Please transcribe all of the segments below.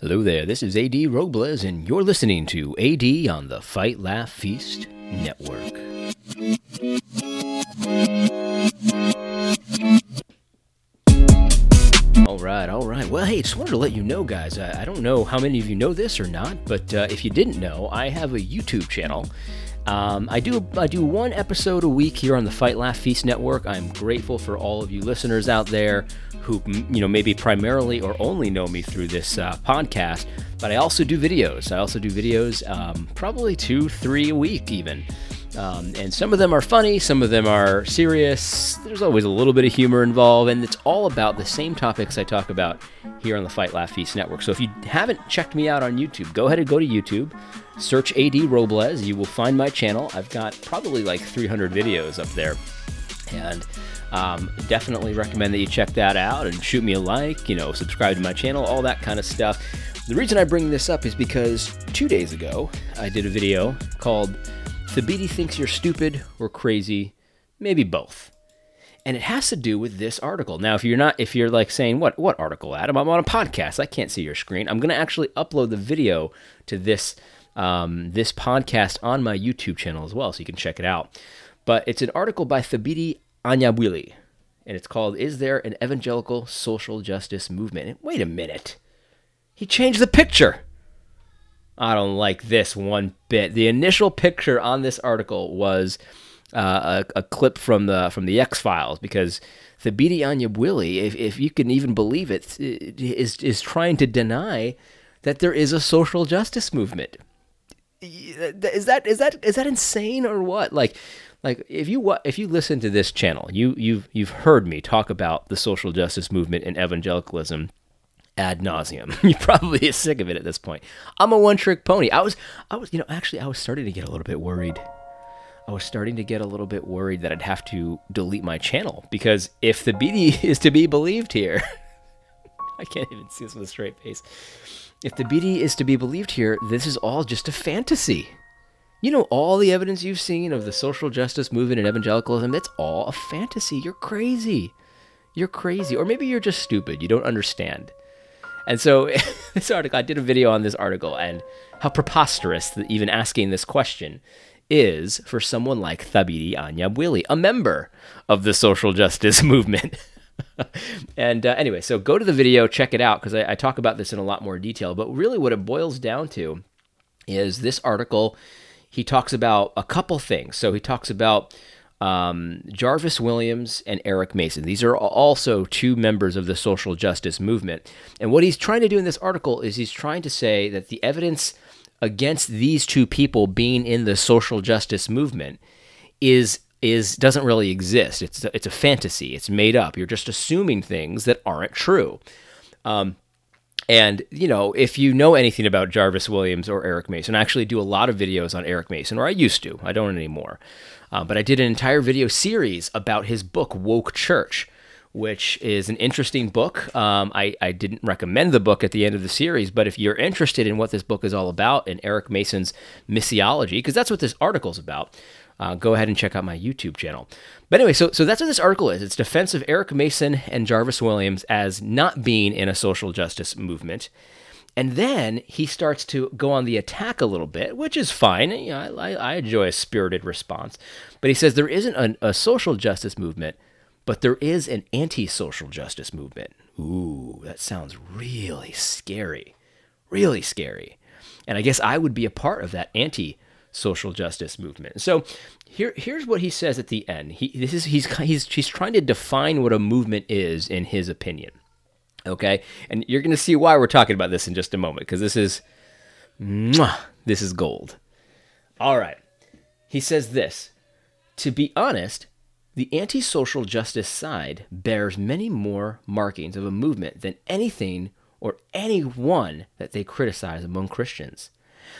Hello there, this is AD Robles, and you're listening to AD on the Fight Laugh Feast Network. All right, all right. Well, hey, just wanted to let you know, guys. I, I don't know how many of you know this or not, but uh, if you didn't know, I have a YouTube channel. Um, I do I do one episode a week here on the Fight Laugh Feast Network. I'm grateful for all of you listeners out there who you know maybe primarily or only know me through this uh, podcast. But I also do videos. I also do videos, um, probably two, three a week even. Um, and some of them are funny, some of them are serious. There's always a little bit of humor involved, and it's all about the same topics I talk about here on the Fight Laugh Feast Network. So if you haven't checked me out on YouTube, go ahead and go to YouTube, search AD Robles. You will find my channel. I've got probably like 300 videos up there, and um, definitely recommend that you check that out and shoot me a like. You know, subscribe to my channel, all that kind of stuff. The reason I bring this up is because two days ago I did a video called Thabiti thinks you're stupid or crazy, maybe both. And it has to do with this article. Now, if you're not, if you're like saying, what, what article, Adam? I'm on a podcast. I can't see your screen. I'm going to actually upload the video to this, um, this podcast on my YouTube channel as well, so you can check it out. But it's an article by Thabiti Anyabwile, and it's called Is There an Evangelical Social Justice Movement? And wait a minute. He changed the picture. I don't like this one bit. The initial picture on this article was uh, a, a, clip from the from the X Files because Thabiti Anyabwile, if, if you can even believe it, is is trying to deny that there is a social justice movement. Is that is that is that insane or what? Like like if you if you listen to this channel, you you've you've heard me talk about the social justice movement and evangelicalism ad nauseum. You're probably sick of it at this point. I'm a one trick pony. I was, I was, you know, actually, I was starting to get a little bit worried. I was starting to get a little bit worried that I'd have to delete my channel because if Thabiti is to be believed here, I can't even see this with a straight face. If Thabiti is to be believed here, this is all just a fantasy. You know, all the evidence you've seen of the social justice movement and evangelicalism, that's all a fantasy. You're crazy. You're crazy. Or maybe you're just stupid. You don't understand. And so this article, I did a video on this article and how preposterous that even asking this question is for someone like Thabiti Anyabwile, a member of the social justice movement. and uh, anyway, so go to the video, check it out, because I, I talk about this in a lot more detail. But really, what it boils down to is this article. He talks about a couple things. So he talks about um, Jarvis Williams and Eric Mason. These are also two members of the social justice movement. And what he's trying to do in this article is he's trying to say that the evidence against these two people being in the social justice movement is is doesn't really exist. It's a, it's a fantasy. It's made up. You're just assuming things that aren't true. Um, and, you know, if you know anything about Jarvis Williams or Eric Mason, I actually do a lot of videos on Eric Mason, or I used to. I don't anymore. Uh, but I did an entire video series about his book, Woke Church, which is an interesting book. Um, I, I didn't recommend the book at the end of the series, but if you're interested in what this book is all about and Eric Mason's missiology, because that's what this article is about, uh, go ahead and check out my YouTube channel. But anyway, so so that's what this article is. It's defense of Eric Mason and Jarvis Williams as not being in a social justice movement. And then he starts to go on the attack a little bit, which is fine. You know, I, I enjoy a spirited response. But he says there isn't a, a social justice movement, but there is an anti social justice movement. Ooh, that sounds really scary. Really scary. And I guess I would be a part of that anti social justice movement. So here, here's what he says at the end. He, this is, he's, he's, he's trying to define what a movement is in his opinion. Okay? And you're going to see why we're talking about this in just a moment because this is, mwah, this is gold. All right. He says this To be honest, the anti-social justice side bears many more markings of a movement than anything or anyone that they criticize among Christians.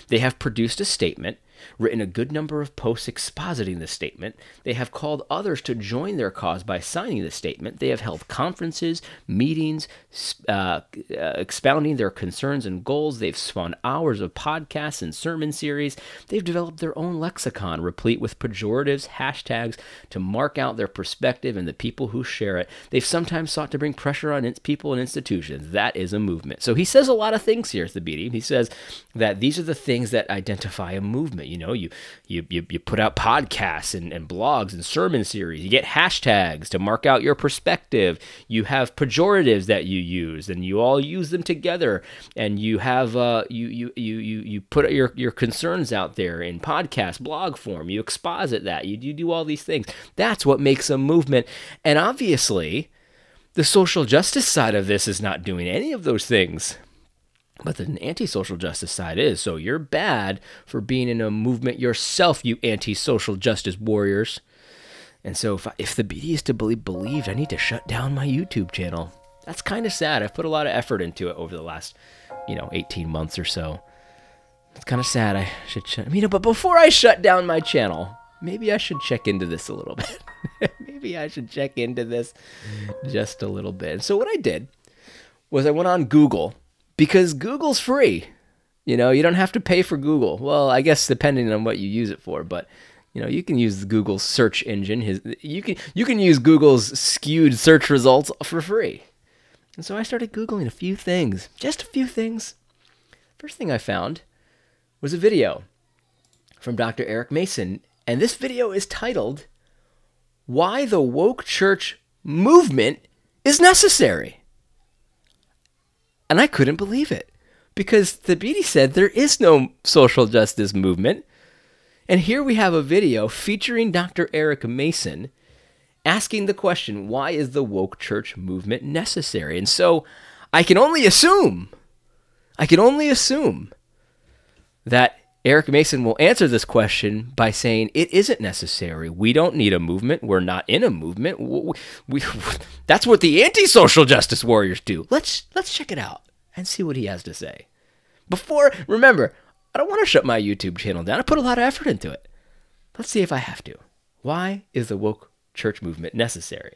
They have produced a statement written a good number of posts expositing the statement. They have called others to join their cause by signing the statement. They have held conferences, meetings, uh, uh, expounding their concerns and goals. They've spun hours of podcasts and sermon series. They've developed their own lexicon, replete with pejoratives, hashtags to mark out their perspective and the people who share it. They've sometimes sought to bring pressure on people and institutions. That is a movement. So he says a lot of things here, at the Thabiti. He says that these are the things that identify a movement. You know, you you you, you put out podcasts and, and blogs and sermon series. You get hashtags to mark out your perspective. You have pejoratives that you use, and you all use them together. And you have uh, you you you you you put your your concerns out there in podcast blog form. You exposit that. You you do all these things. That's what makes a movement. And obviously, the social justice side of this is not doing any of those things. But the anti social justice side is. So you're bad for being in a movement yourself, you anti social justice warriors. And so if, if Thabiti is to be believed, I need to shut down my YouTube channel. That's kind of sad. I've put a lot of effort into it over the last, you know, 18 months or so. It's kind of sad. I should, sh- I mean, but before I shut down my channel, maybe I should check into this a little bit. maybe I should check into this just a little bit. So what I did was I went on Google because Google's free. You know, you don't have to pay for Google. Well, I guess depending on what you use it for, but you know, you can use Google's search engine. His you can you can use Google's skewed search results for free. And so I started googling a few things, just a few things. First thing I found was a video from Dr. Eric Mason, and this video is titled "Why the Woke Church Movement is Necessary." And I couldn't believe it because the Thabiti said there is no social justice movement. And here we have a video featuring Dr. Eric Mason asking the question why is the woke church movement necessary? And so I can only assume, I can only assume that Eric Mason will answer this question by saying it isn't necessary. We don't need a movement. We're not in a movement. We, we, that's what the anti-social justice warriors do. Let's let's check it out and see what he has to say. Before, remember, I don't want to shut my YouTube channel down. I put a lot of effort into it. Let's see if I have to. Why is the woke church movement necessary?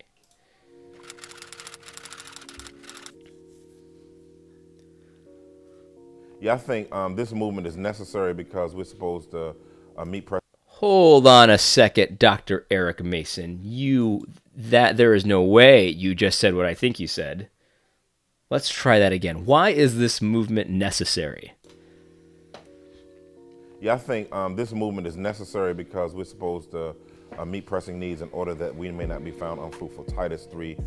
Yeah, I think um, this movement is necessary because we're supposed to uh, meet. Hold on a second, Dr. Eric Mason. You that there is no way you just said what I think you said. Let's try that again. Why is this movement necessary? Yeah, I think um, this movement is necessary because we're supposed to uh, meet pressing needs in order that we may not be found unfruitful. Titus 3 4.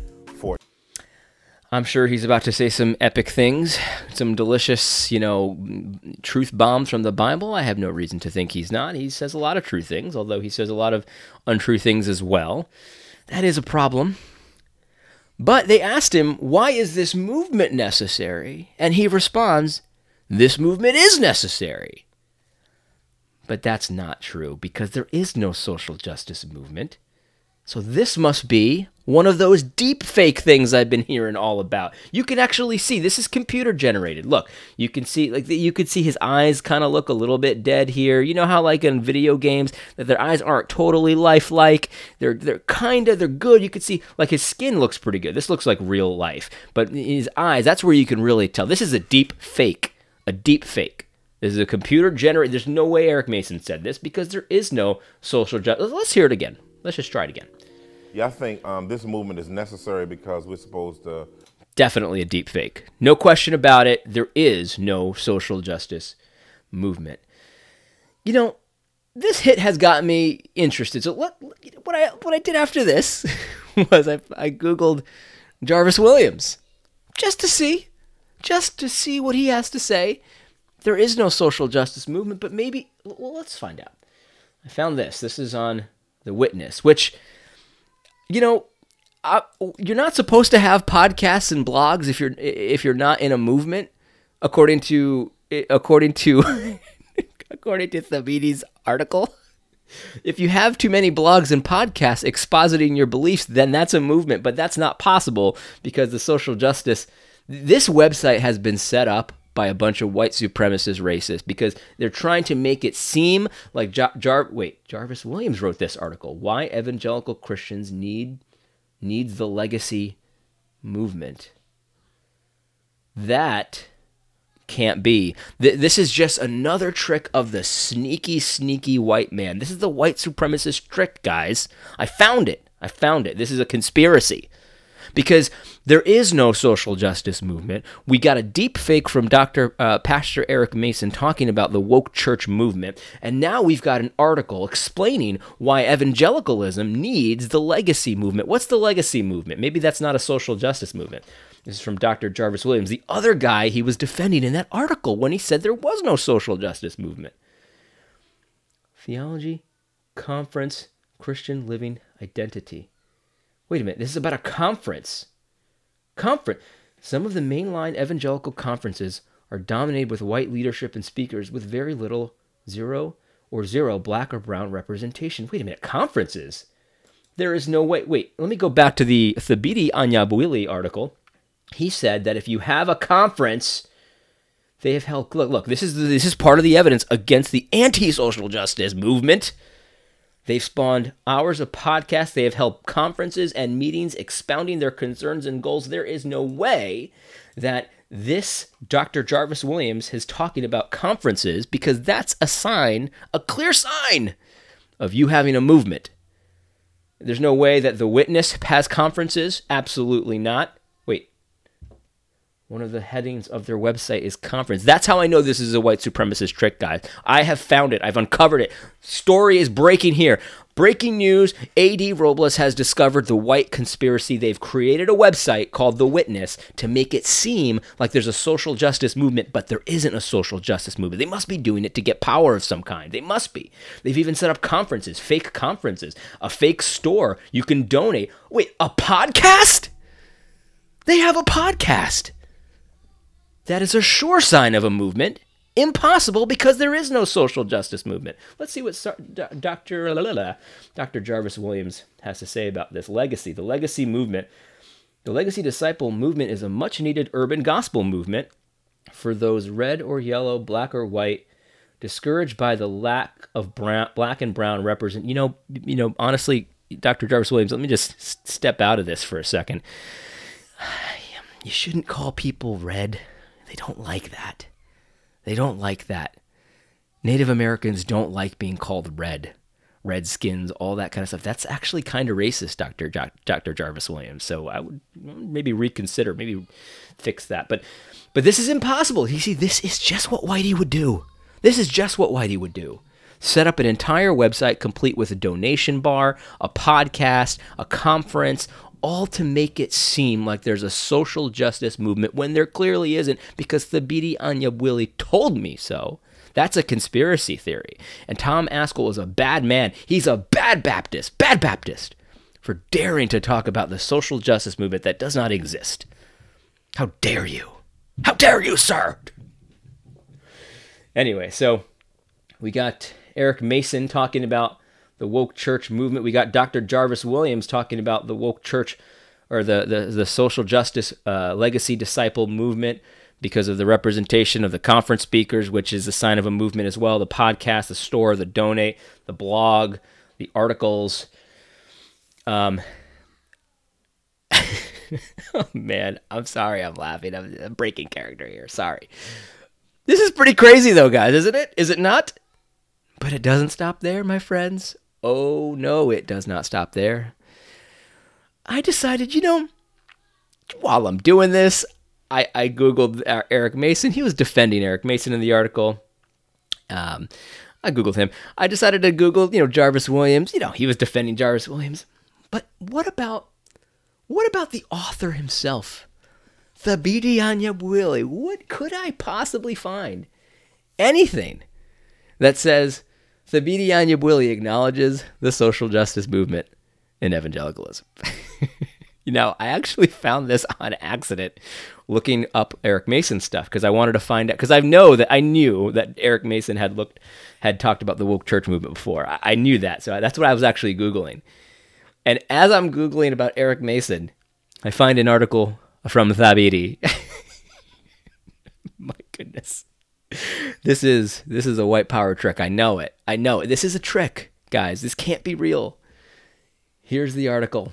I'm sure he's about to say some epic things, some delicious, you know, truth bombs from the Bible. I have no reason to think he's not. He says a lot of true things, although he says a lot of untrue things as well. That is a problem. But they asked him, Why is this movement necessary? And he responds, This movement is necessary. But that's not true because there is no social justice movement. So this must be one of those deep fake things I've been hearing all about. You can actually see this is computer generated. Look, you can see like you could see his eyes kind of look a little bit dead here. You know how like in video games that their eyes aren't totally lifelike. They're they're kind of they're good. You could see like his skin looks pretty good. This looks like real life. But his eyes, that's where you can really tell. This is a deep fake. A deep fake. This is a computer generated. There's no way Eric Mason said this because there is no social justice. Let's hear it again. Let's just try it again. Yeah, I think um, this movement is necessary because we're supposed to. Definitely a deep fake. No question about it. There is no social justice movement. You know, this hit has got me interested. So what what I what I did after this was I, I googled Jarvis Williams just to see, just to see what he has to say. There is no social justice movement, but maybe well, let's find out. I found this. This is on the Witness, which you know, I, you're not supposed to have podcasts and blogs if you're if you're not in a movement, according to according to according to Thabiti's article. If you have too many blogs and podcasts expositing your beliefs, then that's a movement, but that's not possible because the social justice this website has been set up by a bunch of white supremacist racists because they're trying to make it seem like Jar, Jar- wait Jarvis Williams wrote this article why evangelical Christians need needs the legacy movement. That can't be. Th- this is just another trick of the sneaky, sneaky white man. This is the white supremacist trick, guys. I found it. I found it. This is a conspiracy. Because there is no social justice movement. We got a deep fake from Dr. Uh, Pastor Eric Mason talking about the woke church movement. And now we've got an article explaining why evangelicalism needs the legacy movement. What's the legacy movement? Maybe that's not a social justice movement. This is from Dr. Jarvis Williams, the other guy he was defending in that article when he said there was no social justice movement. Theology, conference, Christian living identity. Wait a minute, this is about a conference. Conference. Some of the mainline evangelical conferences are dominated with white leadership and speakers with very little, zero, or zero black or brown representation. Wait a minute, conferences? There is no way. Wait, let me go back to the Thabiti Anyabwile article. He said that if you have a conference, they have held. Look, look. This is this is part of the evidence against the anti-social justice movement. They've spawned hours of podcasts. They have held conferences and meetings expounding their concerns and goals. There is no way that this Dr. Jarvis Williams is talking about conferences because that's a sign, a clear sign of you having a movement. There's no way that the witness has conferences. Absolutely not. One of the headings of their website is conference. That's how I know this is a white supremacist trick, guys. I have found it. I've uncovered it. Story is breaking here. Breaking news AD Robles has discovered the white conspiracy. They've created a website called The Witness to make it seem like there's a social justice movement, but there isn't a social justice movement. They must be doing it to get power of some kind. They must be. They've even set up conferences, fake conferences, a fake store. You can donate. Wait, a podcast? They have a podcast. That is a sure sign of a movement. Impossible because there is no social justice movement. Let's see what Dr. Dr. Jarvis Williams has to say about this legacy. The legacy movement, the legacy disciple movement is a much needed urban gospel movement for those red or yellow, black or white, discouraged by the lack of brown, black and brown represent. You know, you know, honestly, Dr. Jarvis Williams, let me just step out of this for a second. You shouldn't call people red they don't like that. They don't like that. Native Americans don't like being called red, redskins, all that kind of stuff. That's actually kind of racist, Dr. Dr. Jarvis Williams. So I would mm, maybe reconsider, maybe fix that. But but this is impossible. You see, this is just what Whitey would do. This is just what Whitey would do. Set up an entire website complete with a donation bar, a podcast, a conference, all to make it seem like there's a social justice movement when there clearly isn't because Thabiti Anyabwile told me so. That's a conspiracy theory. And Tom Ascol is a bad man. He's a bad Baptist, bad Baptist, for daring to talk about the social justice movement that does not exist. How dare you? How dare you, sir? Anyway, so we got Eric Mason talking about the woke church movement. We got Dr. Jarvis Williams talking about the woke church or the the, the social justice uh, legacy disciple movement because of the representation of the conference speakers, which is a sign of a movement as well. The podcast, the store, the donate, the blog, the articles. Um, oh man, I'm sorry, I'm laughing. I'm, I'm breaking character here. Sorry. This is pretty crazy though, guys, isn't it? Is it not? But it doesn't stop there, my friends. Oh no, it does not stop there. I decided, you know, while I'm doing this, I, I Googled Eric Mason. He was defending Eric Mason in the article. Um, I Googled him. I decided to Google, you know, Jarvis Williams. You know, he was defending Jarvis Williams. But what about what about the author himself? Thabiti Anyabwile. What could I possibly find? Anything that says Thabiti Anyabwile acknowledges the social justice movement in evangelicalism. you know, I actually found this on accident looking up Eric Mason stuff because I wanted to find out because I know that I knew that Eric Mason had looked had talked about the woke church movement before. I, I knew that, so that's what I was actually googling. And as I'm googling about Eric Mason, I find an article from Thabiti. My goodness. This is this is a white power trick. I know it. I know it. This is a trick, guys. This can't be real. Here's the article.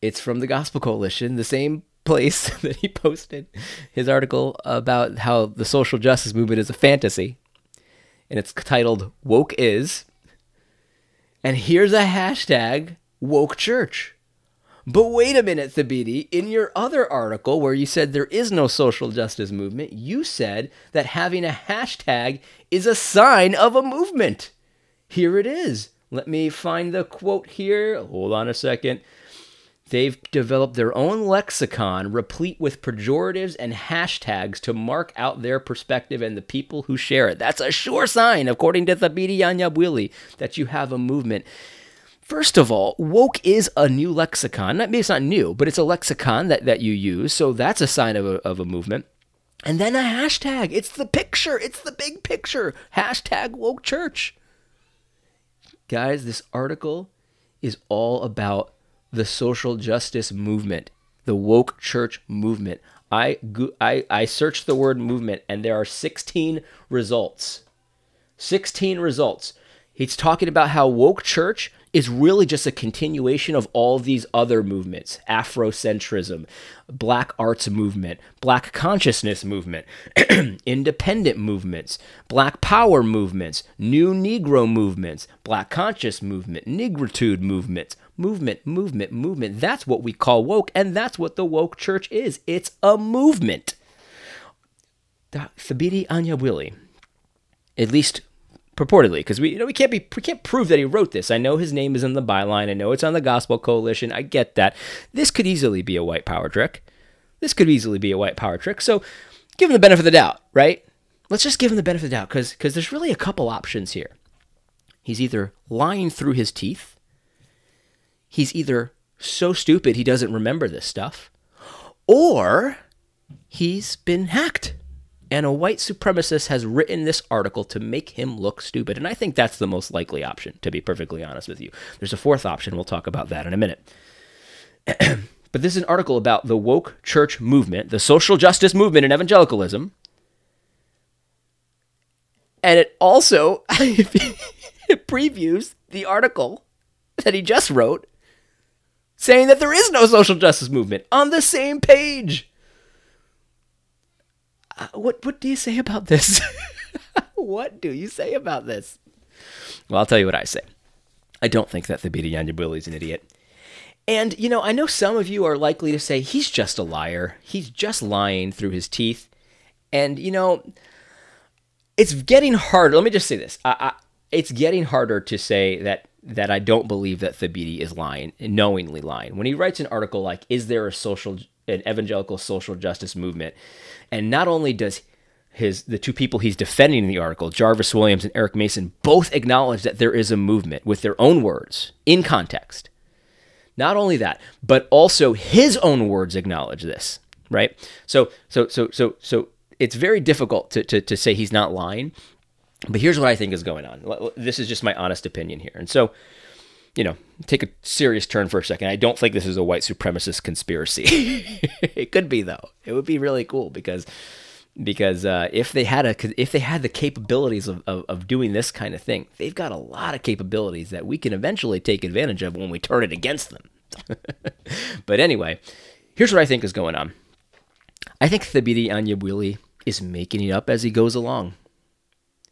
It's from the Gospel Coalition, the same place that he posted his article about how the social justice movement is a fantasy. And it's titled Woke Is. And here's a hashtag woke church. But wait a minute, Thabiti. In your other article where you said there is no social justice movement, you said that having a hashtag is a sign of a movement. Here it is. Let me find the quote here. Hold on a second. They've developed their own lexicon replete with pejoratives and hashtags to mark out their perspective and the people who share it. That's a sure sign, according to Thabiti Anyabwile, that you have a movement. First of all, woke is a new lexicon. Maybe it's not new, but it's a lexicon that, that you use. So that's a sign of a, of a movement. And then a hashtag. It's the picture. It's the big picture. Hashtag woke church. Guys, this article is all about the social justice movement, the woke church movement. I, I, I searched the word movement and there are 16 results. 16 results. He's talking about how woke church is really just a continuation of all these other movements Afrocentrism, Black arts movement, Black consciousness movement, independent movements, Black power movements, new Negro movements, Black conscious movement, Negritude movements. Movement, movement, movement. That's what we call woke, and that's what the woke church is. It's a movement. Thabiti Anyabwile, at least purportedly because we you know we can't be we can't prove that he wrote this. I know his name is in the byline. I know it's on the gospel coalition. I get that. This could easily be a white power trick. This could easily be a white power trick. So give him the benefit of the doubt right? Let's just give him the benefit of the doubt because because there's really a couple options here. He's either lying through his teeth. He's either so stupid he doesn't remember this stuff or he's been hacked and a white supremacist has written this article to make him look stupid. And I think that's the most likely option, to be perfectly honest with you. There's a fourth option. We'll talk about that in a minute. but this is an article about the woke church movement, the social justice movement in evangelicalism. And it also it previews the article that he just wrote saying that there is no social justice movement on the same page. Uh, what what do you say about this? what do you say about this? Well, I'll tell you what I say. I don't think that Thabiti Anyabwile is an idiot. And, you know, I know some of you are likely to say he's just a liar. He's just lying through his teeth. And, you know, it's getting harder. Let me just say this. I, I, it's getting harder to say that that I don't believe that Thabiti is lying, knowingly lying. When he writes an article like, Is there a social an evangelical social justice movement. And not only does his the two people he's defending in the article, Jarvis Williams and Eric Mason, both acknowledge that there is a movement with their own words in context. Not only that, but also his own words acknowledge this, right? So so so so so it's very difficult to, to, to say he's not lying. But here's what I think is going on. This is just my honest opinion here. And so you know, take a serious turn for a second. I don't think this is a white supremacist conspiracy. it could be though. It would be really cool because because uh, if they had a if they had the capabilities of, of, of doing this kind of thing, they've got a lot of capabilities that we can eventually take advantage of when we turn it against them. but anyway, here's what I think is going on. I think Thabiti Anyabwile is making it up as he goes along.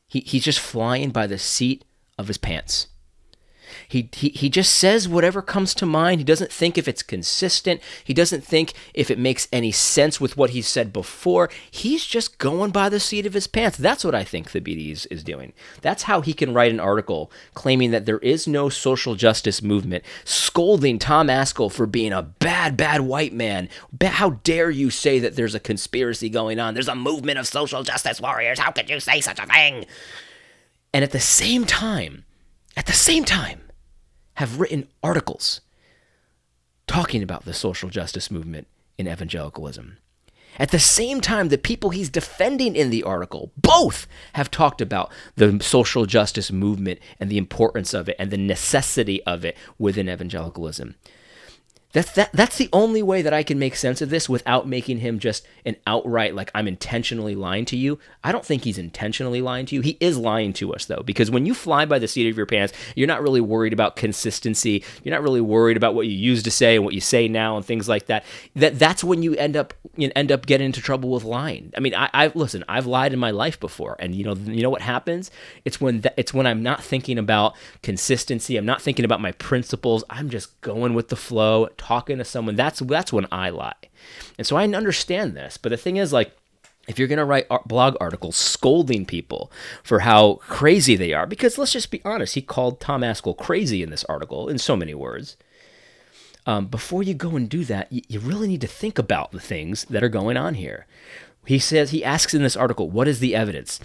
He, he's just flying by the seat of his pants. He, he, he just says whatever comes to mind. He doesn't think if it's consistent. He doesn't think if it makes any sense with what he said before. He's just going by the seat of his pants. That's what I think the is, is doing. That's how he can write an article claiming that there is no social justice movement, scolding Tom Ascol for being a bad, bad white man. How dare you say that there's a conspiracy going on? There's a movement of social justice warriors. How could you say such a thing? And at the same time, at the same time, have written articles talking about the social justice movement in evangelicalism. At the same time, the people he's defending in the article both have talked about the social justice movement and the importance of it and the necessity of it within evangelicalism. That's that that's the only way that I can make sense of this without making him just an outright like I'm intentionally lying to you. I don't think he's intentionally lying to you. He is lying to us though because when you fly by the seat of your pants, you're not really worried about consistency. You're not really worried about what you used to say and what you say now and things like that. That that's when you end up you end up getting into trouble with lying. I mean, I I've listen, I've lied in my life before and you know you know what happens? It's when that, it's when I'm not thinking about consistency. I'm not thinking about my principles. I'm just going with the flow talking to someone, that's that's when I lie. And so I understand this. But the thing is, like, if you're going to write blog articles scolding people for how crazy they are, because let's just be honest, he called Tom Ascol crazy in this article in so many words. Um, before you go and do that, you, you really need to think about the things that are going on here. He says, he asks in this article, what is the evidence?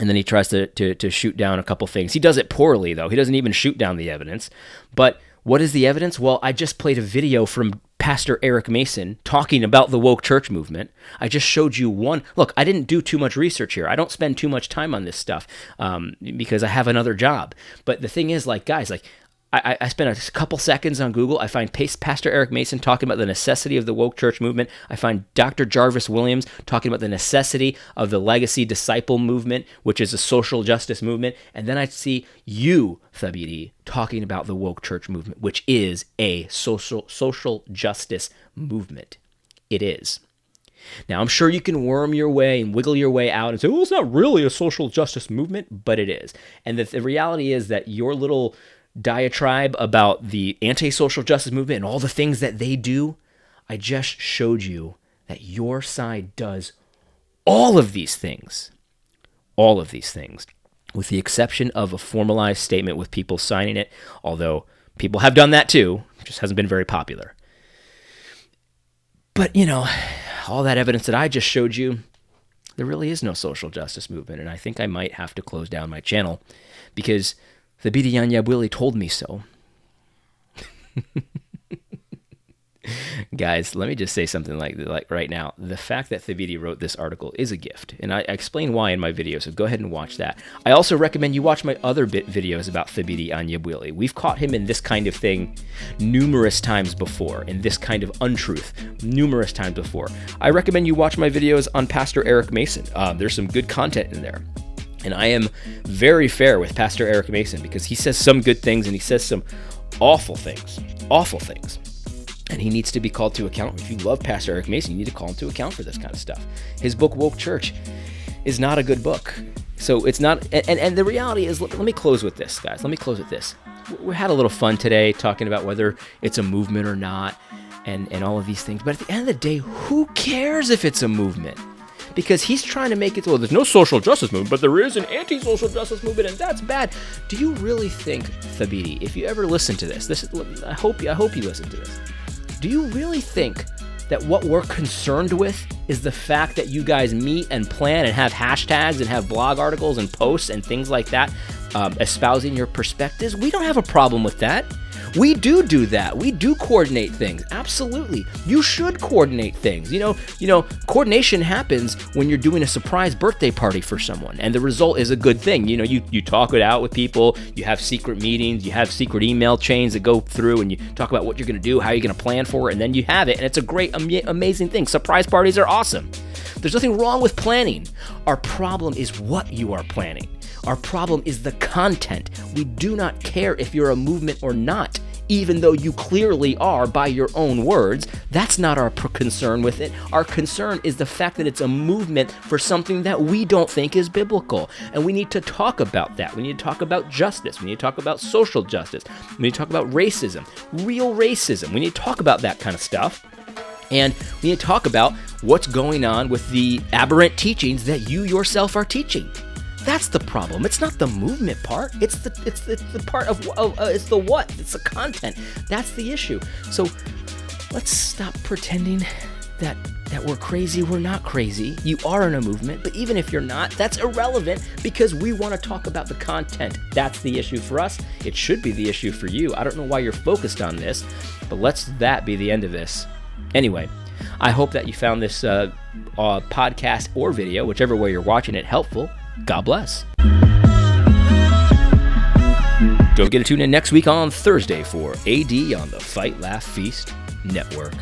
And then he tries to, to, to shoot down a couple things. He does it poorly, though. He doesn't even shoot down the evidence. But what is the evidence? Well, I just played a video from Pastor Eric Mason talking about the woke church movement. I just showed you one. Look, I didn't do too much research here. I don't spend too much time on this stuff um, because I have another job. But the thing is, like, guys, like, I, I spent a couple seconds on Google. I find Pastor Eric Mason talking about the necessity of the woke church movement. I find Dr. Jarvis Williams talking about the necessity of the legacy disciple movement, which is a social justice movement. And then I see you, Thabiti, talking about the woke church movement, which is a social social justice movement. It is. Now, I'm sure you can worm your way and wiggle your way out and say, well, it's not really a social justice movement, but it is. And the, the reality is that your little diatribe about the anti-social justice movement and all the things that they do, I just showed you that your side does all of these things. All of these things, with the exception of a formalized statement with people signing it, although people have done that too, just hasn't been very popular. But, you know, all that evidence that I just showed you, there really is no social justice movement. And I think I might have to close down my channel because Thabiti Anyabwile told me so. Guys, let me just say something like like right now. The fact that Thabiti wrote this article is a gift, and I, explain why in my video. So go ahead and watch that. I also recommend you watch my other bit videos about Thabiti Anyabwile. We've caught him in this kind of thing numerous times before, in this kind of untruth numerous times before. I recommend you watch my videos on Pastor Eric Mason. Uh, there's some good content in there. And I am very fair with Pastor Eric Mason because he says some good things and he says some awful things. Awful things. And he needs to be called to account. If you love Pastor Eric Mason, you need to call him to account for this kind of stuff. His book, Woke Church, is not a good book. So it's not, and, and the reality is, let, let me close with this, guys. Let me close with this. We had a little fun today talking about whether it's a movement or not and, and all of these things. But at the end of the day, who cares if it's a movement? Because he's trying to make it well, there's no social justice movement, but there is an anti social justice movement, and that's bad. Do you really think, Thabiti, if you ever listen to this, this is, I hope I hope you listen to this. Do you really think that what we're concerned with is the fact that you guys meet and plan and have hashtags and have blog articles and posts and things like that, um, espousing your perspectives? We don't have a problem with that. We do do that. We do coordinate things. Absolutely. You should coordinate things. You know, you know, coordination happens when you're doing a surprise birthday party for someone and the result is a good thing. You know, you you talk it out with people, you have secret meetings, you have secret email chains that go through and you talk about what you're going to do, how you're going to plan for it, and then you have it and it's a great am- amazing thing. Surprise parties are awesome. There's nothing wrong with planning. Our problem is what you are planning. Our problem is the content. We do not care if you're a movement or not, even though you clearly are by your own words. That's not our concern with it. Our concern is the fact that it's a movement for something that we don't think is biblical. And we need to talk about that. We need to talk about justice. We need to talk about social justice. We need to talk about racism, real racism. We need to talk about that kind of stuff. And we need to talk about what's going on with the aberrant teachings that you yourself are teaching. That's the problem. It's not the movement part. It's the it's the, it's the part of, uh, it's the what. It's the content. That's the issue. So let's stop pretending that that we're crazy. We're not crazy. You are in a movement, but even if you're not, that's irrelevant because we want to talk about the content. That's the issue for us. It should be the issue for you. I don't know why you're focused on this, but let's that be the end of this. Anyway, I hope that you found this uh, uh, podcast or video, whichever way you're watching it, helpful. God bless. Don't forget to tune in next week on Thursday for AD on the Fight Laugh Feast. Network.